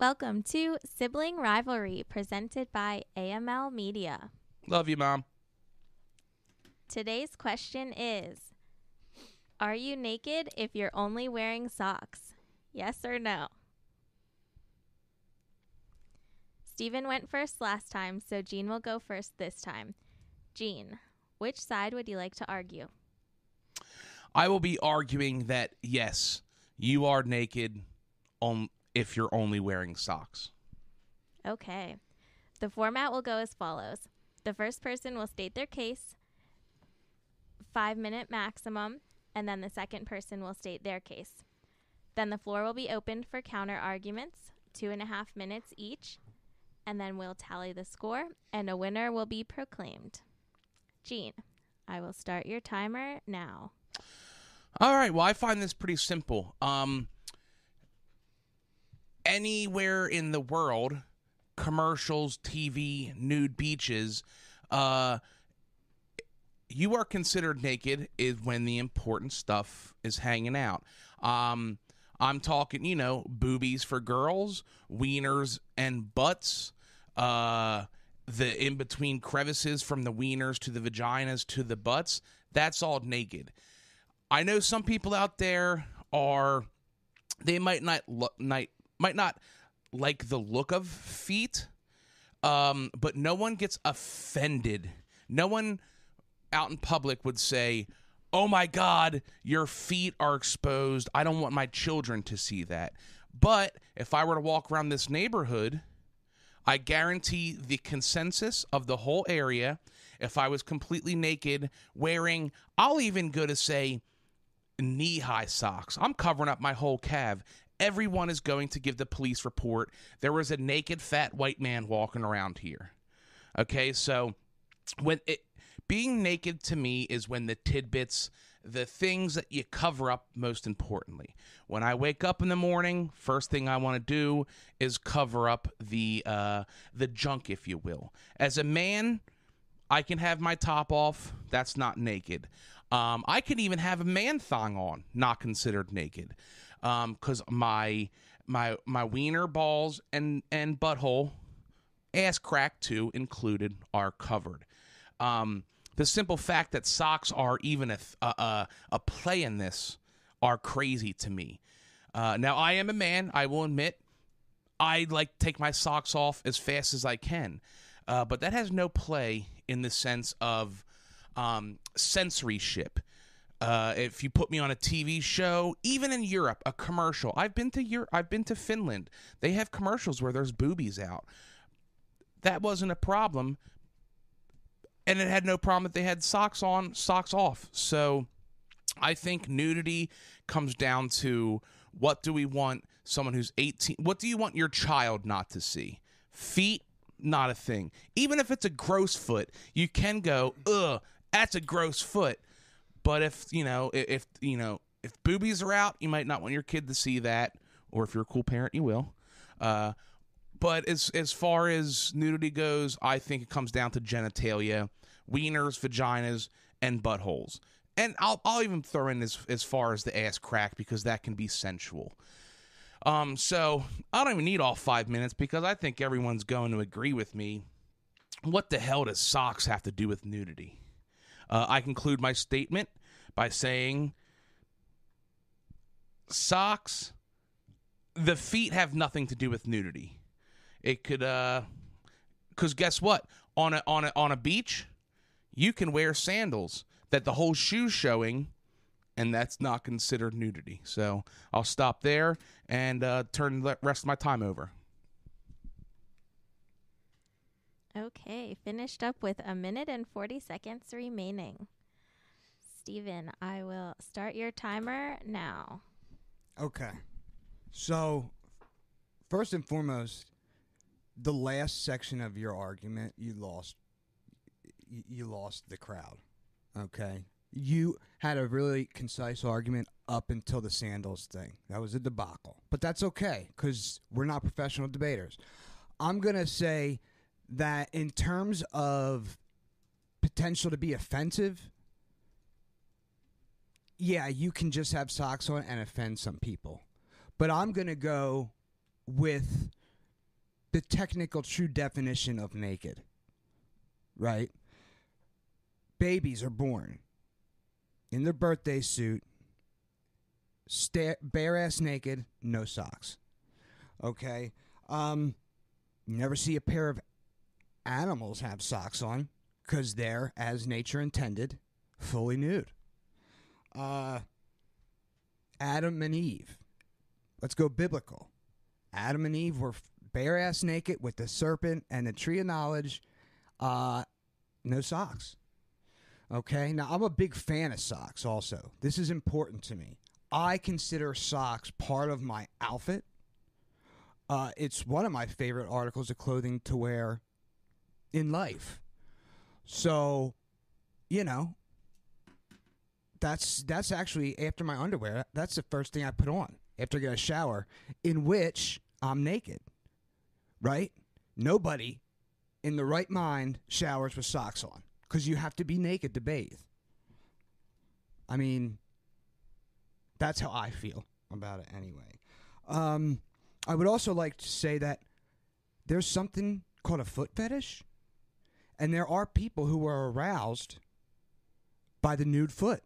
Welcome to Sibling Rivalry presented by AML Media. Love you, Mom. Today's question is Are you naked if you're only wearing socks? Yes or no? Stephen went first last time, so Gene will go first this time. Gene, which side would you like to argue? I will be arguing that yes, you are naked on if you're only wearing socks. Okay. The format will go as follows the first person will state their case, five minute maximum, and then the second person will state their case. Then the floor will be opened for counter arguments, two and a half minutes each, and then we'll tally the score, and a winner will be proclaimed. Gene, I will start your timer now. All right. Well, I find this pretty simple. Um, anywhere in the world, commercials, TV, nude beaches, uh, you are considered naked is when the important stuff is hanging out. Um, I'm talking, you know, boobies for girls, wieners and butts, uh, the in between crevices from the wieners to the vaginas to the butts. That's all naked. I know some people out there are they might not look might might not like the look of feet, um, but no one gets offended. No one out in public would say, "Oh my God, your feet are exposed. I don't want my children to see that." But if I were to walk around this neighborhood, I guarantee the consensus of the whole area, if I was completely naked, wearing, I'll even go to say, knee high socks, I'm covering up my whole calf. Everyone is going to give the police report. There was a naked fat white man walking around here. Okay, so when it being naked to me is when the tidbits the things that you cover up most importantly when i wake up in the morning first thing i want to do is cover up the uh the junk if you will as a man i can have my top off that's not naked um i can even have a man thong on not considered naked um cuz my my my wiener balls and and butthole ass crack too included are covered um the simple fact that socks are even a a, a play in this are crazy to me. Uh, now I am a man. I will admit, I like take my socks off as fast as I can, uh, but that has no play in the sense of um, censorship. Uh, if you put me on a TV show, even in Europe, a commercial. I've been to Europe. I've been to Finland. They have commercials where there's boobies out. That wasn't a problem and it had no problem that they had socks on, socks off. So I think nudity comes down to what do we want someone who's 18 what do you want your child not to see? Feet not a thing. Even if it's a gross foot, you can go, "Ugh, that's a gross foot." But if, you know, if you know, if boobies are out, you might not want your kid to see that, or if you're a cool parent, you will. Uh, but as as far as nudity goes, I think it comes down to genitalia, wieners, vaginas, and buttholes. And I'll I'll even throw in as as far as the ass crack because that can be sensual. Um, so I don't even need all five minutes because I think everyone's going to agree with me. What the hell does socks have to do with nudity? Uh, I conclude my statement by saying socks, the feet have nothing to do with nudity. It could, uh, because guess what? On a on a on a beach, you can wear sandals that the whole shoe's showing, and that's not considered nudity. So I'll stop there and uh, turn the rest of my time over. Okay, finished up with a minute and 40 seconds remaining. Stephen, I will start your timer now. Okay. So, first and foremost, the last section of your argument, you lost. You lost the crowd. Okay. You had a really concise argument up until the sandals thing. That was a debacle. But that's okay because we're not professional debaters. I'm going to say that in terms of potential to be offensive, yeah, you can just have socks on and offend some people. But I'm going to go with the technical true definition of naked. Right? Babies are born in their birthday suit, sta- bare ass naked, no socks. Okay? Um, you never see a pair of animals have socks on because they're, as nature intended, fully nude. Uh, Adam and Eve. Let's go biblical. Adam and Eve were bare ass naked with the serpent and the tree of knowledge. Uh, no socks. Okay. Now I'm a big fan of socks. Also, this is important to me. I consider socks part of my outfit. Uh, it's one of my favorite articles of clothing to wear in life. So, you know, that's that's actually after my underwear. That's the first thing I put on after I get a shower, in which I'm naked. Right? Nobody in the right mind showers with socks on because you have to be naked to bathe. I mean, that's how I feel about it anyway. Um, I would also like to say that there's something called a foot fetish, and there are people who are aroused by the nude foot.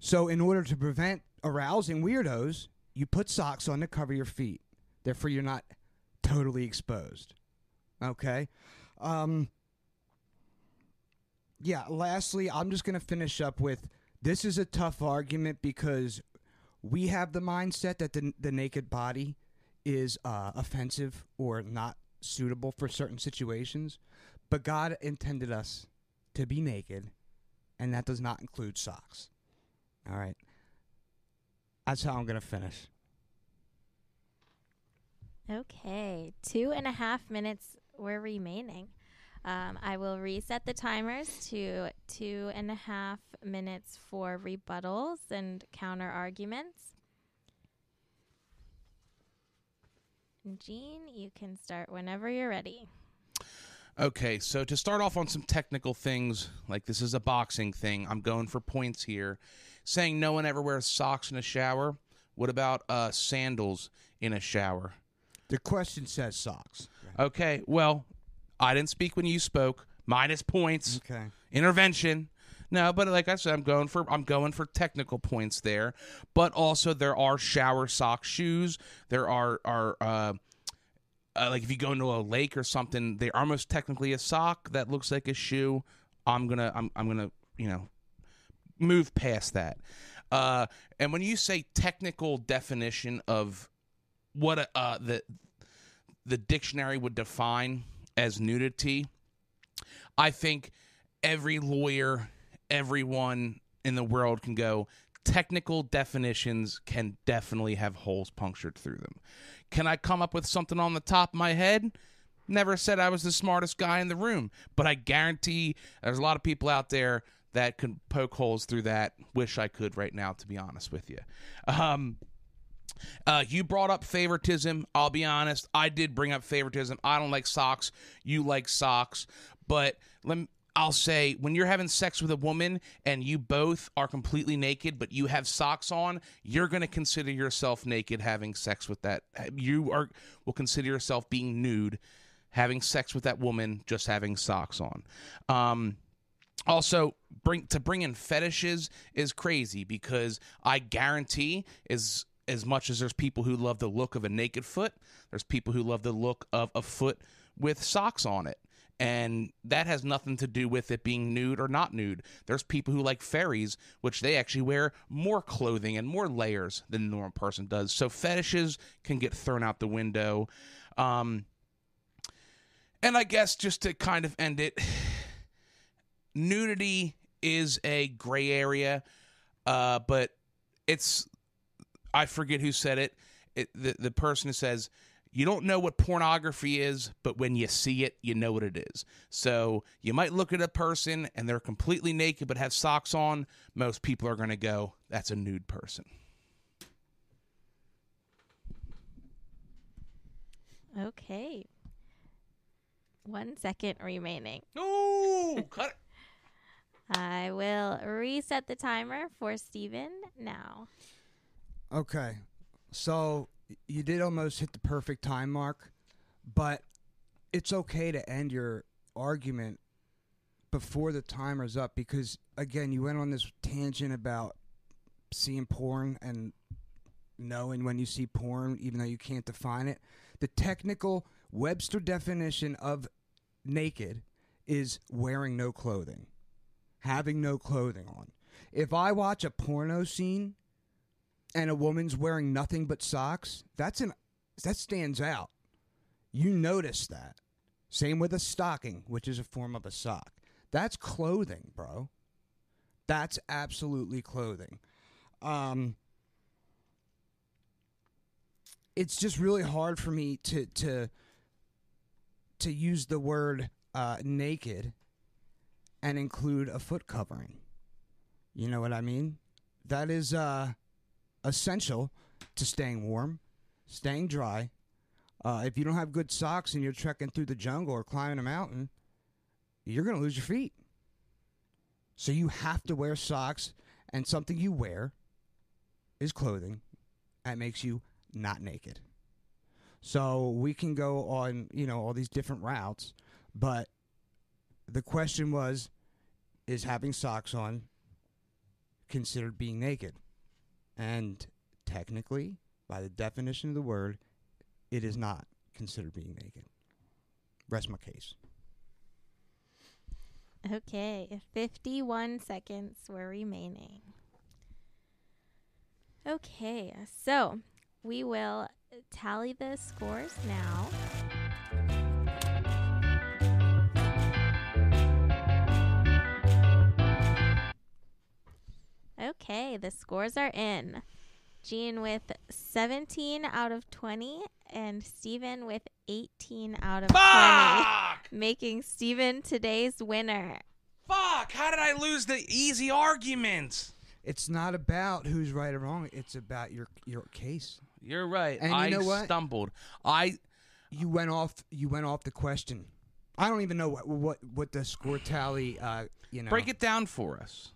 So, in order to prevent arousing weirdos, you put socks on to cover your feet. Therefore, you're not totally exposed. Okay? Um, yeah, lastly, I'm just going to finish up with this is a tough argument because we have the mindset that the, the naked body is uh, offensive or not suitable for certain situations, but God intended us to be naked, and that does not include socks. All right. That's how I'm going to finish. Okay, two and a half minutes were remaining. Um, I will reset the timers to two and a half minutes for rebuttals and counter arguments. Gene, you can start whenever you're ready. Okay, so to start off on some technical things, like this is a boxing thing, I'm going for points here. Saying no one ever wears socks in a shower. What about uh, sandals in a shower? The question says socks. Okay, well, I didn't speak when you spoke. Minus points. Okay. Intervention. No, but like I said, I'm going for I'm going for technical points there. But also there are shower sock shoes. There are are uh, uh, like if you go into a lake or something, they're almost technically a sock that looks like a shoe. I'm gonna I'm I'm gonna you know move past that. Uh, and when you say technical definition of what uh, the the dictionary would define as nudity, I think every lawyer, everyone in the world can go. Technical definitions can definitely have holes punctured through them. Can I come up with something on the top of my head? Never said I was the smartest guy in the room, but I guarantee there's a lot of people out there that can poke holes through that. Wish I could right now, to be honest with you. Um, uh, you brought up favoritism. I'll be honest. I did bring up favoritism. I don't like socks. You like socks. But let me, I'll say when you're having sex with a woman and you both are completely naked, but you have socks on, you're going to consider yourself naked having sex with that. You are will consider yourself being nude having sex with that woman just having socks on. Um, also bring to bring in fetishes is crazy because I guarantee is as much as there's people who love the look of a naked foot, there's people who love the look of a foot with socks on it. And that has nothing to do with it being nude or not nude. There's people who like fairies, which they actually wear more clothing and more layers than the normal person does. So fetishes can get thrown out the window. Um, and I guess just to kind of end it, nudity is a gray area, uh, but it's I forget who said it. it the the person who says you don't know what pornography is, but when you see it, you know what it is. So you might look at a person and they're completely naked but have socks on. Most people are going to go, "That's a nude person." Okay. One second remaining. No, cut it. I will reset the timer for Stephen now. Okay. So y- you did almost hit the perfect time mark. but it's okay to end your argument before the timer's up because again, you went on this tangent about seeing porn and knowing when you see porn, even though you can't define it. The technical Webster definition of naked is wearing no clothing, having no clothing on. If I watch a porno scene and a woman's wearing nothing but socks, that's an that stands out. You notice that. Same with a stocking, which is a form of a sock. That's clothing, bro. That's absolutely clothing. Um, it's just really hard for me to to to use the word uh, naked and include a foot covering. You know what I mean? That is uh, essential to staying warm, staying dry. Uh, if you don't have good socks and you're trekking through the jungle or climbing a mountain, you're going to lose your feet. So you have to wear socks, and something you wear is clothing that makes you not naked. So we can go on, you know, all these different routes, but the question was is having socks on considered being naked? And technically, by the definition of the word, it is not considered being naked. Rest my case. Okay, 51 seconds were remaining. Okay, so we will tally the scores now. Okay, the scores are in. Gene with 17 out of 20 and Stephen with 18 out of 20 making Stephen today's winner. Fuck! How did I lose the easy argument? It's not about who's right or wrong. It's about your your case. You're right. And you I know what? stumbled. I You went off. You went off the question. I don't even know what what what the score tally. Uh, you know. break it down for us.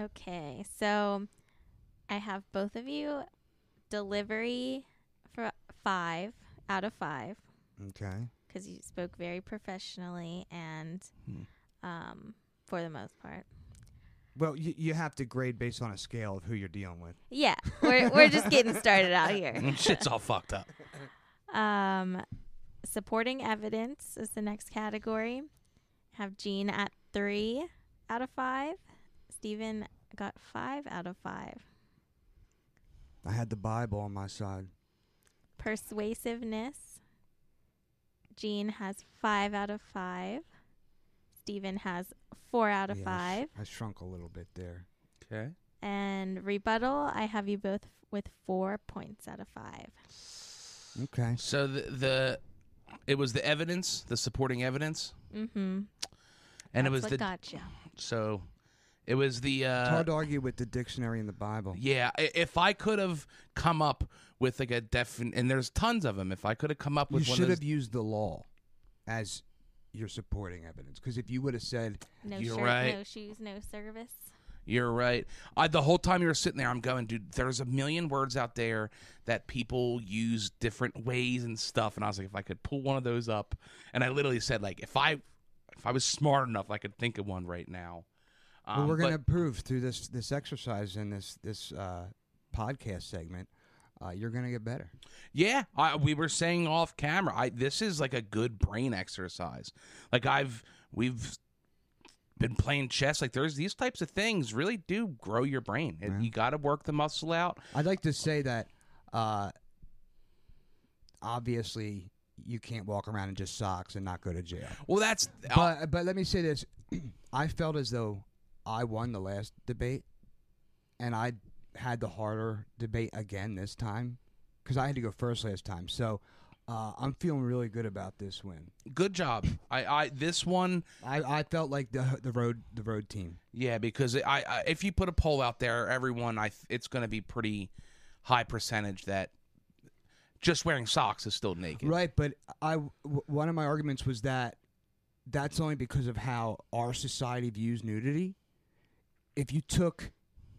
Okay, so I have both of you delivery for five out of five Okay. because you spoke very professionally and Hmm. um, for the most part. Well, you you have to grade based on a scale of who you're dealing with. Yeah, we're we're just getting started out here. Shit's all fucked up. Um, supporting evidence is the next category. Have Gene at three out of five. Stephen got five out of five. I had the Bible on my side. Persuasiveness. Gene has five out of five. Stephen has four out of Yeah, I sh- five. I shrunk a little bit there. Okay. And rebuttal, I have you both with four points out of five. Okay. So the the it was the evidence, the supporting evidence, Mm-hmm. and it was what the gotcha. so it was the It's uh hard to argue with the dictionary and the Bible. yeah. i- If I could have come up with like a defin and there's tons of them. If I could have come up You with one should of those, have used the law as your supporting evidence. Because if you would have said, No You're shirt, right. no shoes, no service. You're right. I, the whole time you were sitting there, I'm going, dude. There's a million words out there that people use different ways and stuff, and I was like, if I could pull one of those up, and I literally said, like, if I, if I was smart enough, I could think of one right now. Well, Um, we're going to prove through this this exercise and this this uh, podcast segment, uh, you're going to get better. Yeah, I, we were saying off camera. I this is like a good brain exercise. Like I've we've been playing chess. Like there's these types of things really do grow your brain. And Yeah. You got to work the muscle out. I'd like to say that uh, obviously you can't walk around in just socks and not go to jail. Well, that's But but let me say this: I felt as though I won the last debate, and I had the harder debate again this time because I had to go first last time. So uh, I'm feeling really good about this win. good job. I, I this one, I, I felt like the the road the road team. yeah, because I, I if you put a poll out there, everyone, I it's going to be pretty high percentage that just wearing socks is still naked. Right, but I w- one of my arguments was that that's only because of how our society views nudity. If you took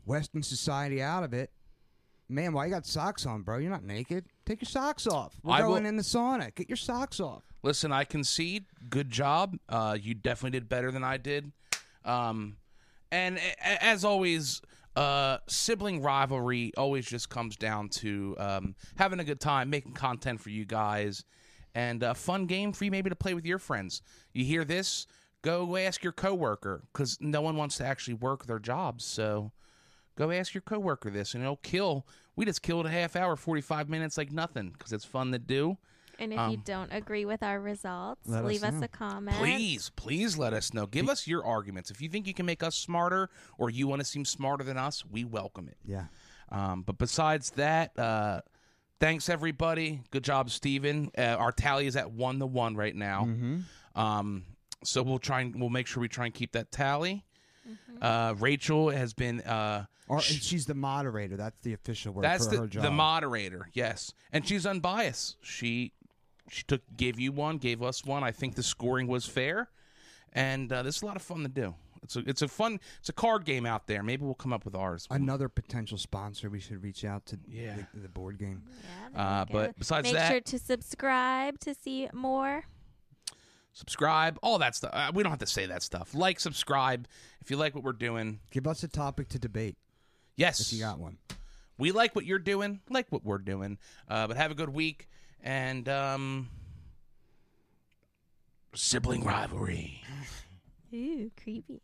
Western society out of it, Man, why you got socks on, bro? You're not naked. Take your socks off. We're I will- going in the sauna. Get your socks off. Listen, I concede. Good job. Uh, you definitely did better than I did. Um, and a- as always, uh, sibling rivalry always just comes down to um, having a good time, making content for you guys, and a fun game for you maybe to play with your friends. You hear this? Go ask your coworker because no one wants to actually work their jobs. So go ask your coworker this, and it'll kill. We just killed a half hour, forty five minutes like nothing because it's fun to do. And if you don't agree with our results, Let us leave us know. a comment. Please, please let us know. Give us your arguments. If you think you can make us smarter or you want to seem smarter than us, we welcome it. Yeah. Um, but besides that, uh, thanks everybody. Good job, Stephen. Uh, our tally is at one to one right now. Um, so we'll try and we'll make sure we try and keep that tally. Uh, Rachel has been uh, Or and she's the moderator. That's the official word that's for the, her job. the moderator, yes, and she's unbiased. She she took gave you one, gave us one. I think the scoring was fair, and uh, this is a lot of fun to do. It's a it's a fun it's a card game out there. Maybe we'll come up with ours. Another potential sponsor we should reach out to. Yeah. The, the board game. Yeah, Uh, but besides make that- make sure to subscribe to see more. Subscribe, all that stuff. Uh, we don't have to say that stuff. Like, subscribe if you like what we're doing. Give us a topic to debate Yes, if you got one. we like what you're doing. Like what we're doing. Uh, but have a good week and um, sibling rivalry. Ooh, creepy.